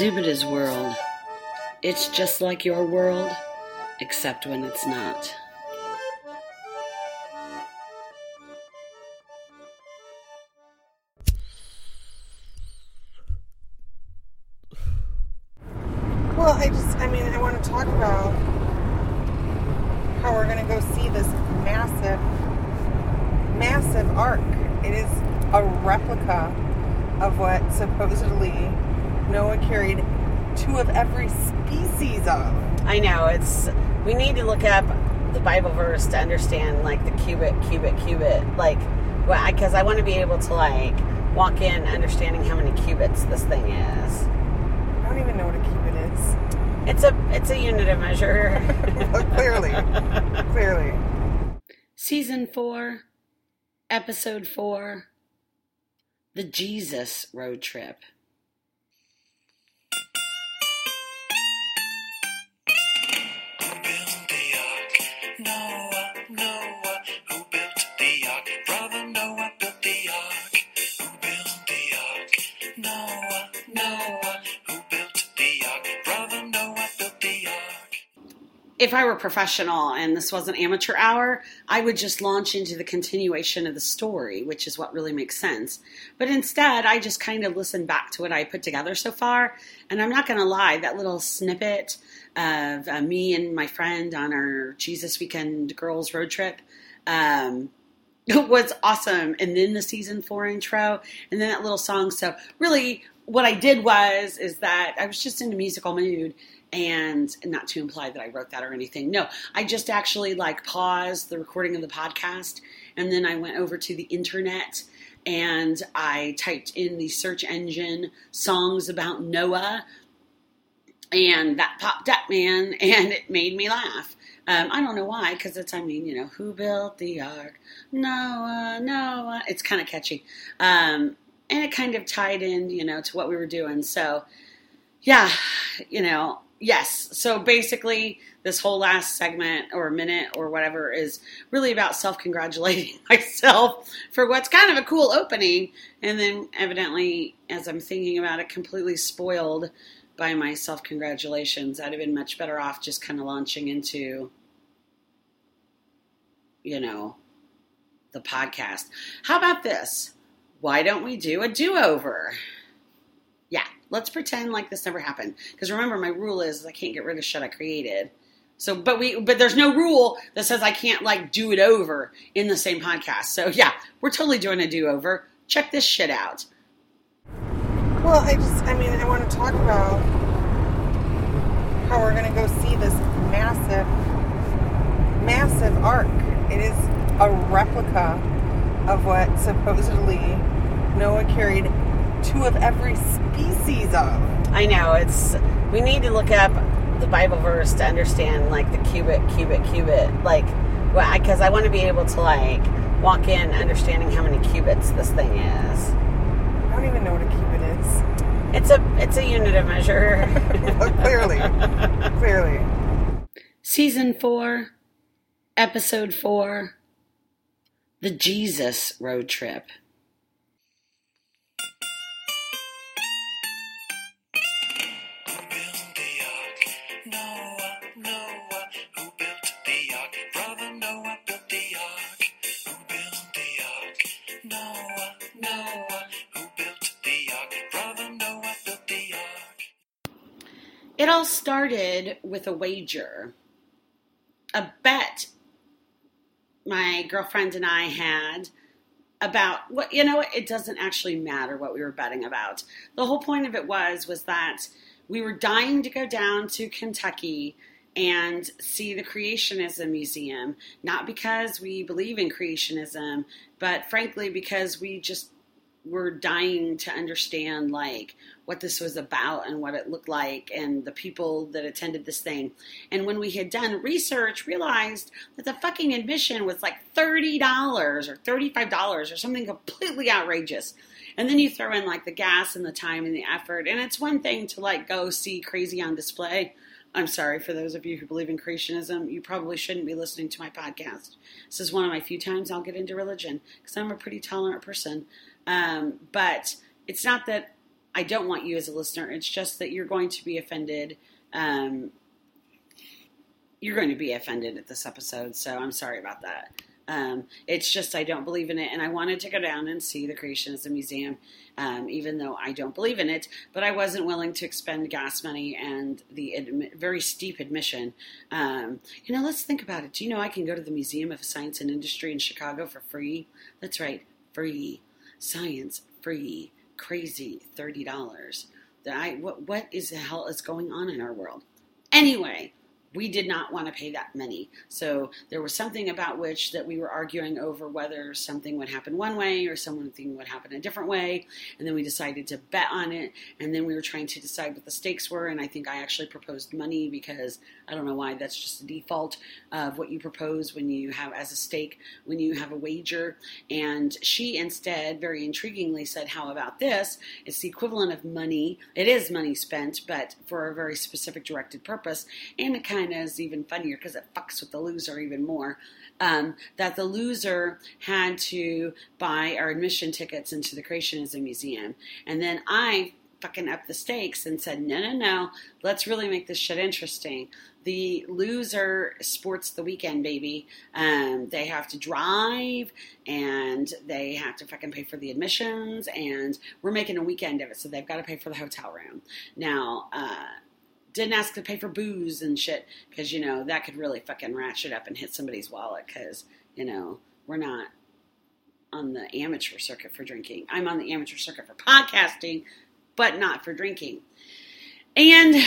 Zubita's world. It's just like your world, except when it's not. I know, it's. We need to look up the Bible verse to understand, like, the cubit, cubit, cubit. Like, because I want to be able to, like, walk in understanding how many cubits this thing is. I don't even know what a cubit is. It's a it's a unit of measure. clearly, clearly. Season four, episode four, the Jesus road trip. If I were professional and this was an amateur hour, I would just launch into the continuation of the story, which is what really makes sense. But instead, I just kind of listen back to what I put together so far. And I'm not going to lie, that little snippet of uh, me and my friend on our Jesus Weekend Girls road trip um, was awesome. And then the season four intro, and then that little song. So, really, what I did was is that I was just in a musical mood and not to imply that I wrote that or anything. No, I just actually like paused the recording of the podcast and then I went over to the internet and I typed in the search engine songs about Noah and that popped up, man, and it made me laugh. Um, I don't know why, because it's, I mean, you know, who built the ark? Noah, Noah. It's kind of catchy. Um, and it kind of tied in, you know, to what we were doing. So, yeah, you know, yes. So basically, this whole last segment or minute or whatever is really about self congratulating myself for what's kind of a cool opening. And then, evidently, as I'm thinking about it, completely spoiled by my self congratulations. I'd have been much better off just kind of launching into, you know, the podcast. How about this? Why don't we do a do over? Let's pretend like this never happened. Because remember, my rule is I can't get rid of shit I created. So, but we, but there's no rule that says I can't like do it over in the same podcast. So yeah, we're totally doing a do over. Check this shit out. Well, I just, I mean, I want to talk about how we're going to go see this massive, massive ark. It is a replica of what supposedly Noah carried two of every species of. I know it's. We need to look up the Bible verse to understand like the cubit, cubit, cubit. Like, because I want to be able to like walk in understanding how many cubits this thing is. I don't even know what a cubit is. It's a it's a unit of measure. clearly, clearly. Season four, episode four, the Jesus road trip. It all started with a wager, a bet my girlfriend and I had about what you know it doesn't actually matter what we were betting about. The whole point of it was was that we were dying to go down to Kentucky and see the Creationism Museum, not because we believe in creationism, but frankly because we just were dying to understand like what this was about and what it looked like and the people that attended this thing. And when we had done research, realized that the fucking admission was like $30 or $35 or something completely outrageous. And then you throw in like the gas and the time and the effort. And it's one thing to like go see crazy on display. I'm sorry for those of you who believe in creationism. You probably shouldn't be listening to my podcast. This is one of my few times I'll get into religion because I'm a pretty tolerant person. Um, but it's not that I don't want you as a listener. It's just that you're going to be offended. Um, you're going to be offended at this episode, so I'm sorry about that. Um, it's just I don't believe in it, and I wanted to go down and see the Creationism Museum, um, even though I don't believe in it. But I wasn't willing to expend gas money and the admi- very steep admission. Um, you know, let's think about it. Do you know I can go to the Museum of Science and Industry in Chicago for free? That's right, free. Science free. Crazy thirty dollars. That I what what is the hell is going on in our world? Anyway, we did not want to pay that money. So there was something about which that we were arguing over whether something would happen one way or something would happen a different way. And then we decided to bet on it. And then we were trying to decide what the stakes were. And I think I actually proposed money because I don't know why that's just a default of what you propose when you have as a stake, when you have a wager. And she instead, very intriguingly, said, How about this? It's the equivalent of money. It is money spent, but for a very specific directed purpose. And it kind of is even funnier because it fucks with the loser even more. Um, that the loser had to buy our admission tickets into the Creationism Museum. And then I fucking up the stakes and said, no, no, no, let's really make this shit interesting. The loser sports the weekend, baby. Um, they have to drive and they have to fucking pay for the admissions, and we're making a weekend of it, so they've got to pay for the hotel room. Now, uh, didn't ask to pay for booze and shit because you know that could really fucking ratchet up and hit somebody's wallet because you know we're not on the amateur circuit for drinking. I'm on the amateur circuit for podcasting, but not for drinking. And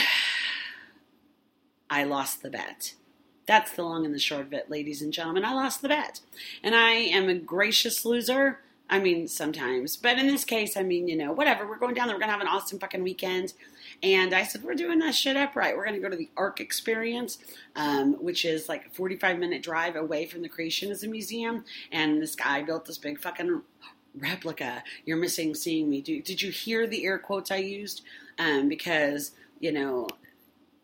I lost the bet. That's the long and the short of it, ladies and gentlemen. I lost the bet. And I am a gracious loser. I mean, sometimes. But in this case, I mean, you know, whatever. We're going down there. We're going to have an awesome fucking weekend. And I said, we're doing that shit upright. We're going to go to the Ark Experience, um, which is like a 45 minute drive away from the Creationism Museum. And this guy built this big fucking replica. You're missing seeing me. Do, did you hear the air quotes I used? Um, because, you know,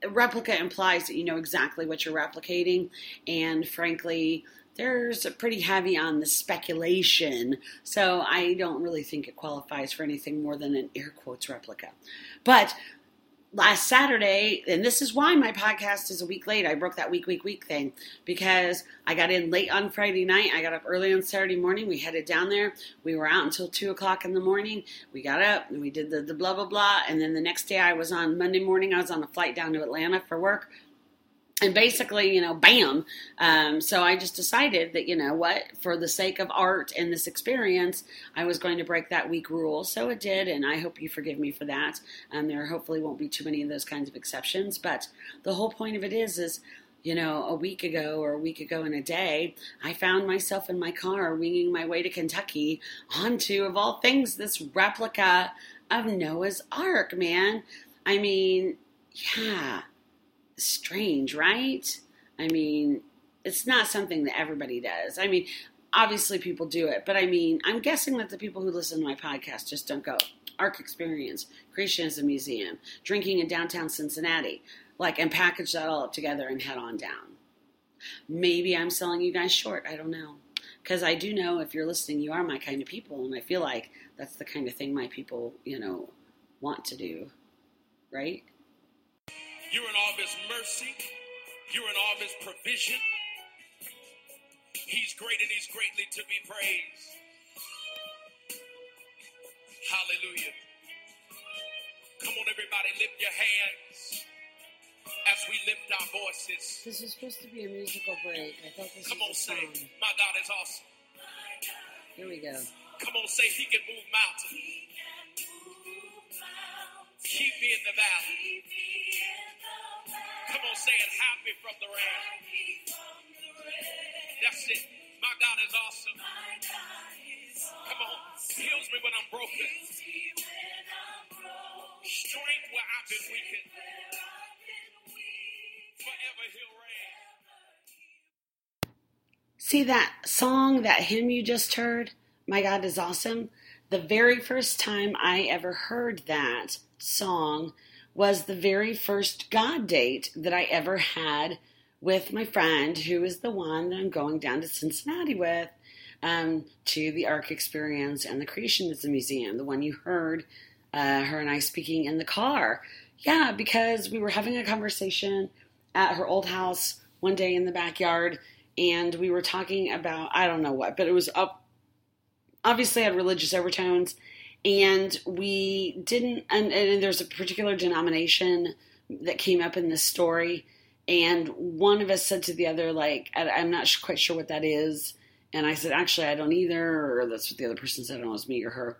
replica implies that you know exactly what you're replicating. And frankly, there's a pretty heavy on the speculation, so I don't really think it qualifies for anything more than an air quotes replica. But last Saturday, and this is why my podcast is a week late. I broke that week, week, week thing because I got in late on Friday night. I got up early on Saturday morning. We headed down there. We were out until two o'clock in the morning. We got up and we did the, the blah, blah, blah. And then the next day, I was on Monday morning, I was on a flight down to Atlanta for work and basically, you know, bam. Um, so I just decided that, you know what, for the sake of art and this experience, I was going to break that week rule. So it did, and I hope you forgive me for that. Um, there hopefully won't be too many of those kinds of exceptions. But the whole point of it is, is you know, a week ago or a week ago in a day, I found myself in my car winging my way to Kentucky onto, of all things, this replica of Noah's Ark, man. I mean, yeah strange, right? I mean, it's not something that everybody does. I mean, obviously people do it, but I mean, I'm guessing that the people who listen to my podcast just don't go. Ark Experience, Creationism Museum, drinking in downtown Cincinnati, like, and package that all up together and head on down. Maybe I'm selling you guys short. I don't know. Because I do know if you're listening, you are my kind of people, and I feel like that's the kind of thing my people, you know, want to do. Right? You're in all of his mercy. You're in all of his provision. He's great and he's greatly to be praised. Hallelujah. Come on, everybody, lift your hands as we lift our voices. This is supposed to be a musical break. I thought this Come on, was a say, song. My God is awesome. Here we go. Come on, say, He can move mountains. Keep me in the valley. Come on, say it, me from the rain. That's it. My God is awesome. Come on, heals me when I'm broken. Strength where I've been weakened. Forever he'll reign. See that song, that hymn you just heard? My God is awesome. The very first time I ever heard that song was the very first God date that I ever had with my friend, who is the one that I'm going down to Cincinnati with, um, to the Ark Experience and the Creationism Museum, the one you heard uh, her and I speaking in the car. Yeah, because we were having a conversation at her old house one day in the backyard, and we were talking about I don't know what, but it was up. Obviously, had religious overtones, and we didn't. And, and there's a particular denomination that came up in this story, and one of us said to the other, like, I'm not quite sure what that is. And I said, actually, I don't either. Or that's what the other person said. I don't know, it was me or her.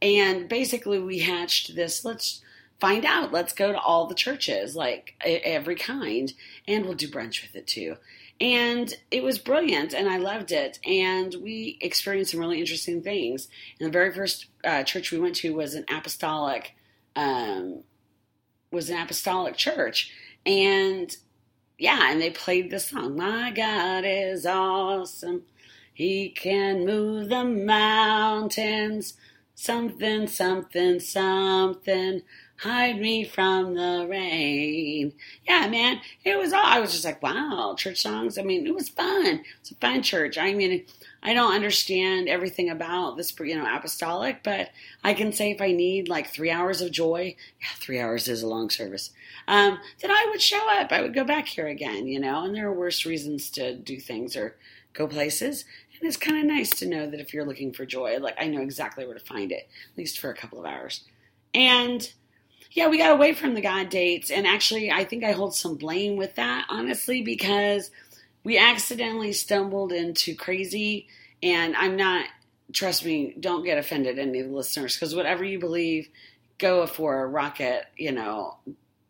And basically, we hatched this. Let's find out. Let's go to all the churches, like every kind, and we'll do brunch with it too. And it was brilliant, and I loved it. And we experienced some really interesting things. And the very first uh, church we went to was an apostolic, um, was an apostolic church, and yeah, and they played the song, "My God is awesome." He can move the mountains. Something, something, something. Hide me from the rain. Yeah, man. It was all, I was just like, wow, church songs. I mean, it was fun. It's a fun church. I mean, I don't understand everything about this, you know, apostolic, but I can say if I need like three hours of joy, yeah, three hours is a long service, um, then I would show up. I would go back here again, you know, and there are worse reasons to do things or go places. And it's kind of nice to know that if you're looking for joy, like I know exactly where to find it, at least for a couple of hours. And yeah, we got away from the God dates. And actually, I think I hold some blame with that, honestly, because we accidentally stumbled into crazy. And I'm not, trust me, don't get offended, any of the listeners, because whatever you believe, go for a rocket, you know,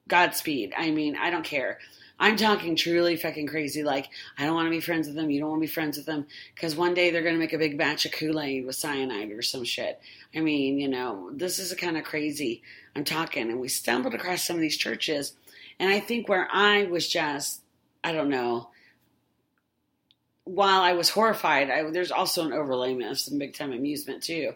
Godspeed. I mean, I don't care. I'm talking truly fucking crazy. Like, I don't want to be friends with them. You don't want to be friends with them because one day they're going to make a big batch of Kool Aid with cyanide or some shit. I mean, you know, this is a kind of crazy. I'm talking, and we stumbled across some of these churches, and I think where I was just, I don't know. While I was horrified, I, there's also an overlayment of some big time amusement too.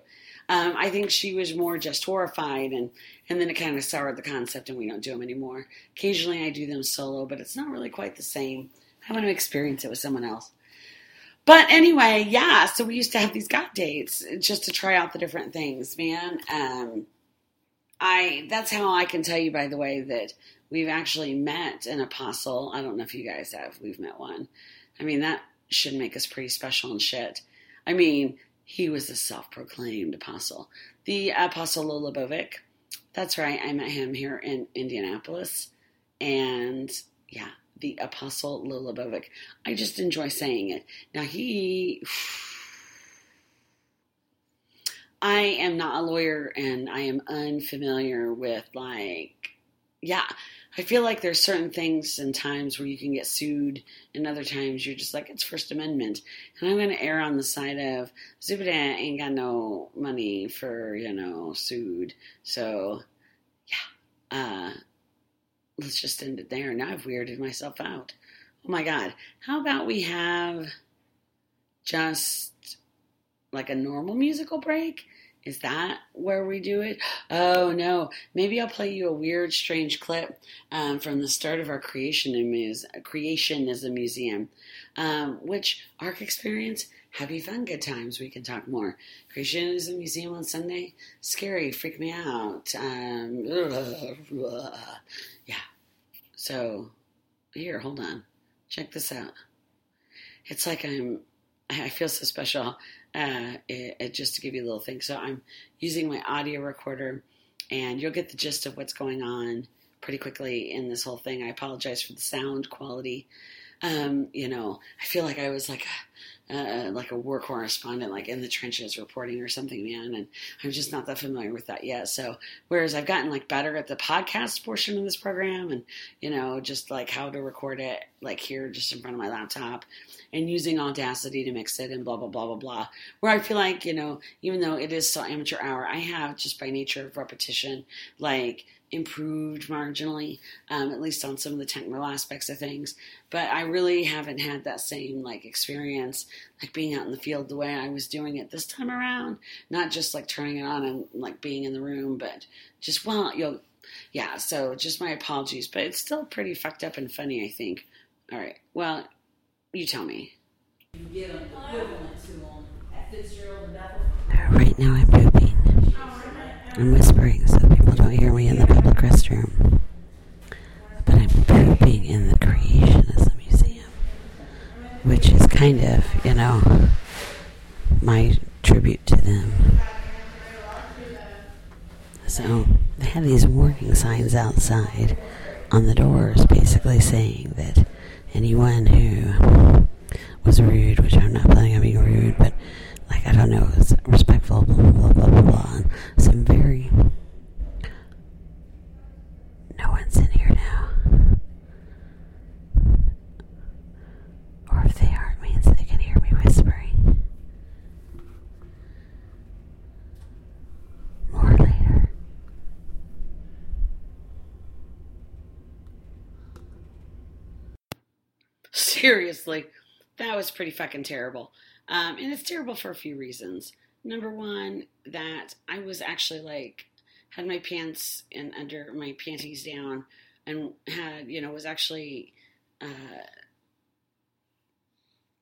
Um, I think she was more just horrified, and and then it kind of soured the concept, and we don't do them anymore. Occasionally, I do them solo, but it's not really quite the same. I want to experience it with someone else. But anyway, yeah. So we used to have these God dates just to try out the different things, man. Um, I that's how I can tell you, by the way, that we've actually met an apostle. I don't know if you guys have. We've met one. I mean, that should make us pretty special and shit. I mean, he was a self-proclaimed apostle. The apostle Lola Bovic. That's right. I met him here in Indianapolis, and yeah, the apostle Lola Bovic. I just enjoy saying it. Now he. I am not a lawyer and I am unfamiliar with like yeah, I feel like there's certain things and times where you can get sued and other times you're just like it's first amendment. And I'm going to err on the side of Zubita ain't got no money for, you know, sued. So, yeah. Uh let's just end it there. Now I've weirded myself out. Oh my god. How about we have just like a normal musical break? Is that where we do it? Oh no. Maybe I'll play you a weird, strange clip um, from the start of our creation in muse- a museum, um, which Ark experience. Happy fun, good times. We can talk more. Creationism museum on Sunday. Scary, freak me out. Um, yeah. So here, hold on. Check this out. It's like I'm. I feel so special uh, it, it, just to give you a little thing. So I'm using my audio recorder, and you'll get the gist of what's going on pretty quickly in this whole thing. I apologize for the sound quality. Um, you know, I feel like I was like uh, like a war correspondent, like in the trenches reporting or something, man. And I'm just not that familiar with that yet. So, whereas I've gotten like better at the podcast portion of this program, and you know, just like how to record it, like here, just in front of my laptop, and using Audacity to mix it, and blah blah blah blah blah. Where I feel like you know, even though it is still amateur hour, I have just by nature of repetition, like improved marginally, um, at least on some of the technical aspects of things. But I really haven't had that same like experience, like being out in the field the way I was doing it this time around. Not just like turning it on and like being in the room, but just well, you'll, yeah. So just my apologies, but it's still pretty fucked up and funny. I think. All right. Well, you tell me. Right now I'm pooping. I'm whispering, so restroom. But I'm pooping in the Creationism Museum, which is kind of, you know, my tribute to them. So they have these warning signs outside on the doors basically saying that anyone who was rude, which I'm not planning on being rude, but like, I don't know, respectful, blah, blah, blah, blah, blah. Some very Seriously, that was pretty fucking terrible. Um, and it's terrible for a few reasons. Number one, that I was actually like, had my pants and under my panties down and had, you know, was actually, uh,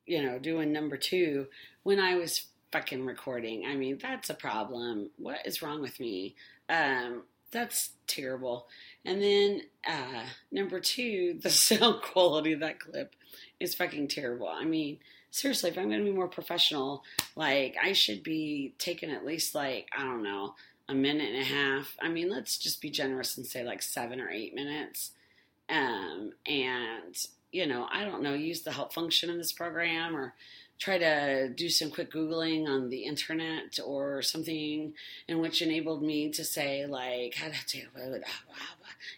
you know, doing number two when I was fucking recording. I mean, that's a problem. What is wrong with me? Um, that's terrible. And then uh, number two, the sound quality of that clip is fucking terrible. I mean, seriously, if I'm going to be more professional, like I should be taking at least like I don't know a minute and a half. I mean, let's just be generous and say like seven or eight minutes. Um, and you know, I don't know, use the help function in this program or try to do some quick googling on the internet or something in which enabled me to say like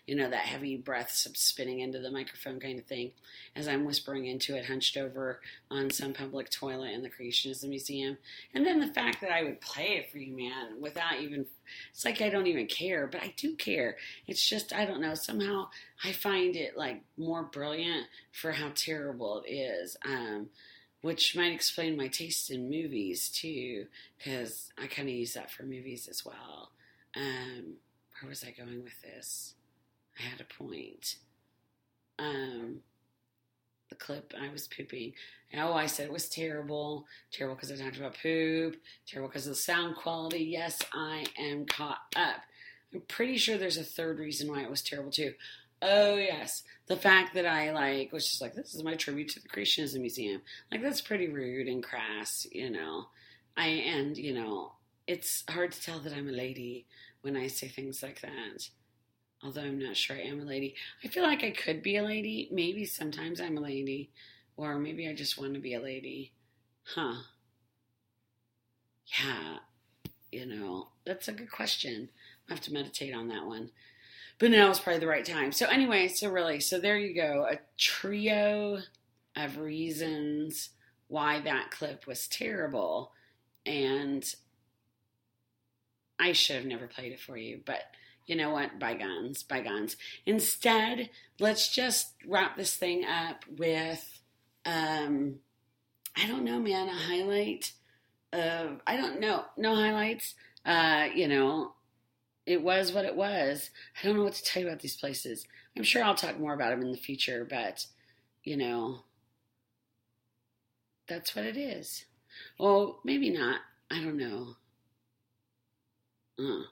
you know that heavy breath spinning into the microphone kind of thing. As i'm whispering into it hunched over on some public toilet in the creationism museum. And then the fact that i would play it for you man without even it's like i don't even care but i do care. It's just i don't know somehow i find it like more brilliant for how terrible it is. Um which might explain my taste in movies too, because I kind of use that for movies as well. Um, where was I going with this? I had a point. Um, the clip I was pooping. Oh, I said it was terrible. Terrible because I talked about poop. Terrible because of the sound quality. Yes, I am caught up. I'm pretty sure there's a third reason why it was terrible too. Oh yes, the fact that I like was just like this is my tribute to the Creationism Museum. Like that's pretty rude and crass, you know. I and you know it's hard to tell that I'm a lady when I say things like that. Although I'm not sure I am a lady. I feel like I could be a lady. Maybe sometimes I'm a lady, or maybe I just want to be a lady. Huh? Yeah, you know that's a good question. I have to meditate on that one but now is probably the right time. So anyway, so really, so there you go, a trio of reasons why that clip was terrible, and I should have never played it for you, but you know what? Bygones, bygones. Instead, let's just wrap this thing up with, um, I don't know, man, a highlight of, I don't know, no highlights. Uh, you know, it was what it was. I don't know what to tell you about these places. I'm sure I'll talk more about them in the future, but you know, that's what it is. Well, maybe not. I don't know. Uh.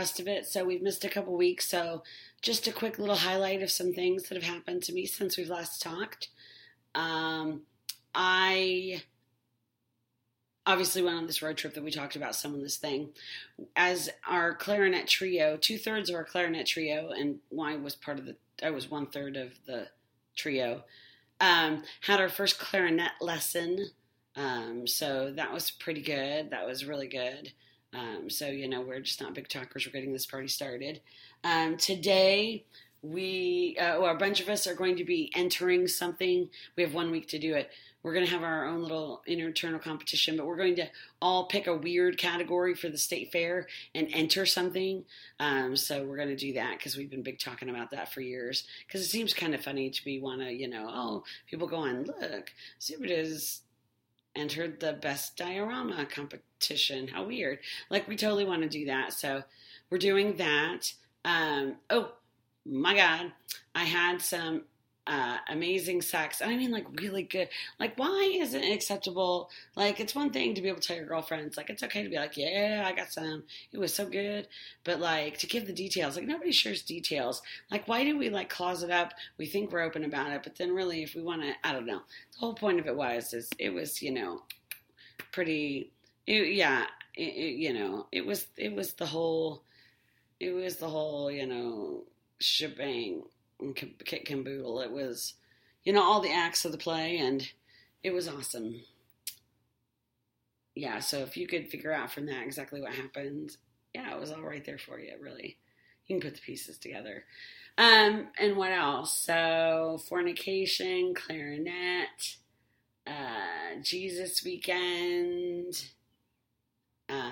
Rest of it, so we've missed a couple weeks, so just a quick little highlight of some things that have happened to me since we've last talked. Um, I obviously went on this road trip that we talked about some of this thing. As our clarinet trio, two thirds of our clarinet trio, and I was part of the, I was one third of the trio, um, had our first clarinet lesson. Um, so that was pretty good. That was really good. Um, so, you know, we're just not big talkers. We're getting this party started. Um, today, we, uh, well, a bunch of us are going to be entering something. We have one week to do it. we're going to have our own little internal competition, but we're going to all pick a weird category for the state fair and enter something. Um, so we're going to do that because we've been big talking about that for years. Because it seems kind of funny to be want to, you know, oh, people going, look, Zubita's entered the best diorama competition. How weird! Like we totally want to do that. So we're doing that. Um, oh my God, I had some uh, amazing sex. And I mean, like, really good. Like, why isn't it acceptable? Like, it's one thing to be able to tell your girlfriends, like, it's okay to be like, yeah, I got some. It was so good. But, like, to give the details, like, nobody shares details. Like, why do we, like, close it up? We think we're open about it. But then, really, if we want to, I don't know. The whole point of it was, is it was, you know, pretty, it, yeah, it, it, you know, it was, it was the whole, it was the whole, you know, shebang and kit caboodle. It was, you know, all the acts of the play, and it was awesome. Yeah, so if you could figure out from that exactly what happened, yeah, it was all right there for you, really. You can put the pieces together. Um, and what else? So, fornication, clarinet, uh, Jesus weekend. Uh,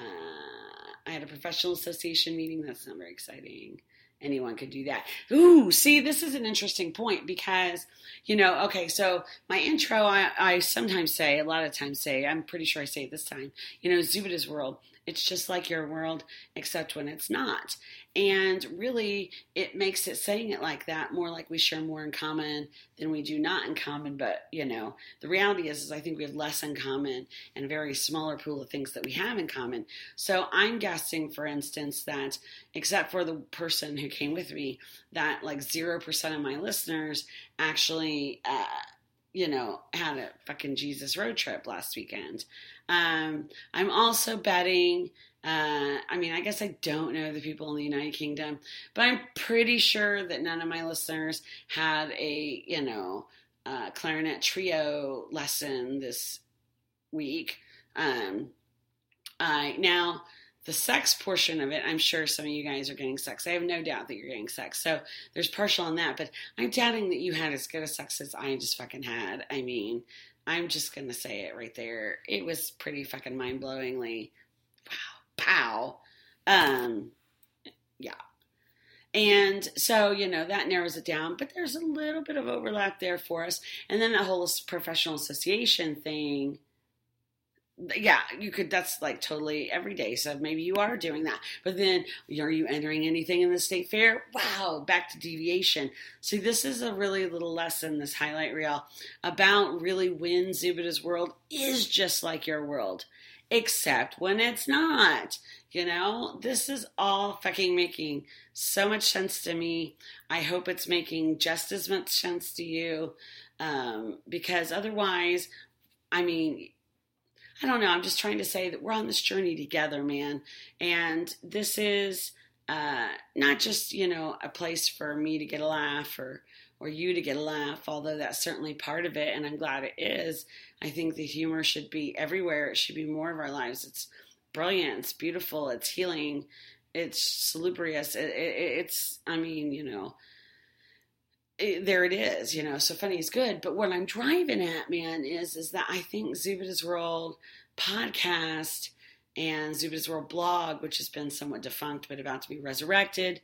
I had a professional association meeting. That's not very exciting anyone could do that. Ooh, see, this is an interesting point because, you know, okay, so my intro, I, I sometimes say, a lot of times say, I'm pretty sure I say it this time, you know, Zubita's world. It's just like your world, except when it's not. And really, it makes it saying it like that more like we share more in common than we do not in common. But, you know, the reality is, is I think we have less in common and a very smaller pool of things that we have in common. So I'm guessing, for instance, that except for the person who came with me, that like 0% of my listeners actually, uh, you know, had a fucking Jesus road trip last weekend. Um, I'm also betting. Uh, I mean, I guess I don't know the people in the United Kingdom, but I'm pretty sure that none of my listeners had a, you know, uh, clarinet trio lesson this week. Um, I now the sex portion of it, I'm sure some of you guys are getting sex. I have no doubt that you're getting sex. So there's partial on that, but I'm doubting that you had as good a sex as I just fucking had. I mean, I'm just gonna say it right there. It was pretty fucking mind blowingly wow, pow. Um yeah. And so, you know, that narrows it down, but there's a little bit of overlap there for us. And then the whole professional association thing yeah, you could. That's like totally every day. So maybe you are doing that. But then, are you entering anything in the state fair? Wow, back to deviation. See, this is a really little lesson, this highlight reel, about really when Zubita's world is just like your world, except when it's not. You know, this is all fucking making so much sense to me. I hope it's making just as much sense to you. Um, because otherwise, I mean, I don't know. I'm just trying to say that we're on this journey together, man. And this is uh, not just, you know, a place for me to get a laugh or or you to get a laugh, although that's certainly part of it, and I'm glad it is. I think the humor should be everywhere. It should be more of our lives. It's brilliant. It's beautiful. It's healing. It's salubrious. It, it, it's, I mean, you know, there it is, you know. So funny is good, but what I'm driving at, man, is is that I think Zubita's World podcast and Zubita's World blog, which has been somewhat defunct but about to be resurrected,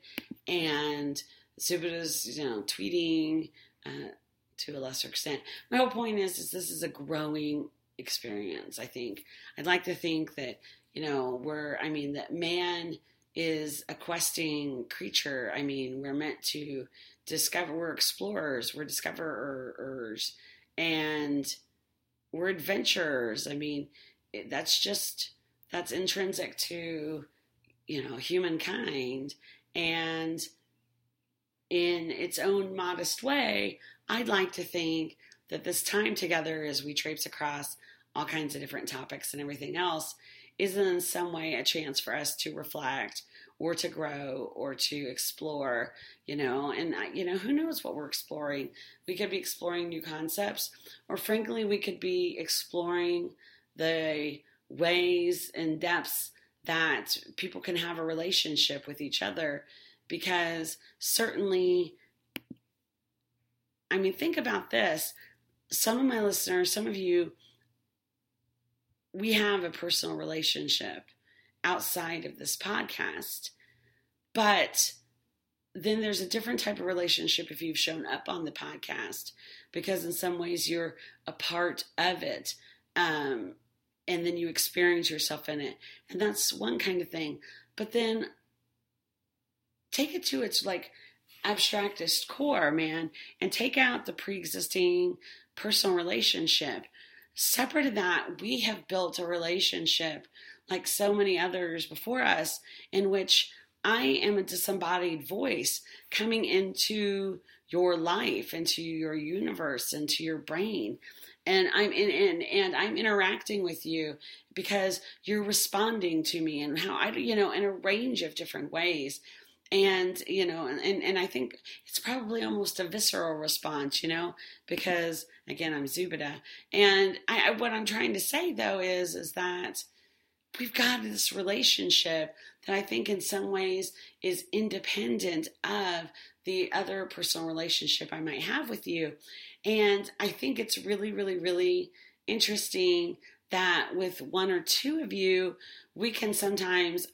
and Zubita's, you know, tweeting uh, to a lesser extent. My whole point is, is this is a growing experience. I think I'd like to think that you know we're. I mean that man is a questing creature. I mean we're meant to discover we're explorers, we're discoverers, and we're adventurers. I mean, that's just that's intrinsic to you know humankind, and in its own modest way, I'd like to think that this time together as we traipse across all kinds of different topics and everything else is in some way a chance for us to reflect or to grow or to explore, you know, and you know, who knows what we're exploring. We could be exploring new concepts or frankly we could be exploring the ways and depths that people can have a relationship with each other. Because certainly I mean think about this. Some of my listeners, some of you, we have a personal relationship outside of this podcast, but then there's a different type of relationship if you've shown up on the podcast because in some ways you're a part of it um, and then you experience yourself in it and that's one kind of thing. But then take it to its like abstractest core man and take out the pre-existing personal relationship. Separate of that we have built a relationship like so many others before us in which I am a disembodied voice coming into your life, into your universe, into your brain. And I'm in, in and I'm interacting with you because you're responding to me and how I you know in a range of different ways. And you know, and, and I think it's probably almost a visceral response, you know, because again I'm Zubita. And I, what I'm trying to say though is is that we've got this relationship that I think in some ways is independent of the other personal relationship I might have with you. And I think it's really, really, really interesting that with one or two of you, we can sometimes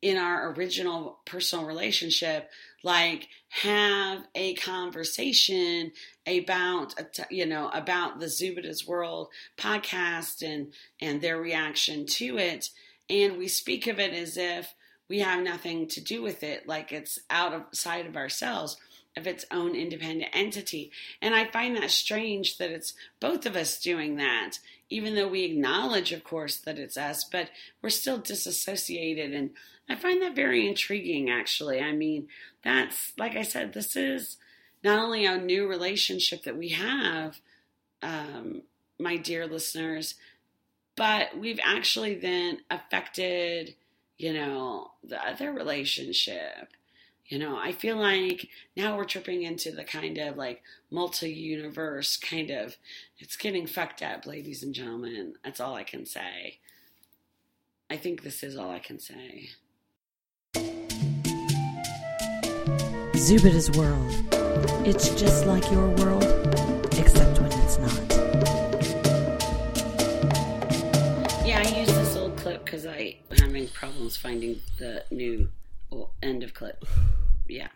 in our original personal relationship like have a conversation about you know about the Zubita's World podcast and and their reaction to it. And we speak of it as if we have nothing to do with it like it's outside of ourselves of its own independent entity. And i find that strange that it's both of us doing that even though we acknowledge of course that it's us but we're still disassociated and I find that very intriguing, actually. I mean, that's, like I said, this is not only a new relationship that we have, um, my dear listeners, but we've actually then affected, you know, the other relationship. You know, I feel like now we're tripping into the kind of like multi universe kind of, it's getting fucked up, ladies and gentlemen. That's all I can say. I think this is all I can say. Zubita's world. It's just like your world, except when it's not. Yeah, I use this old clip because I'm having problems finding the new end of clip. Yeah.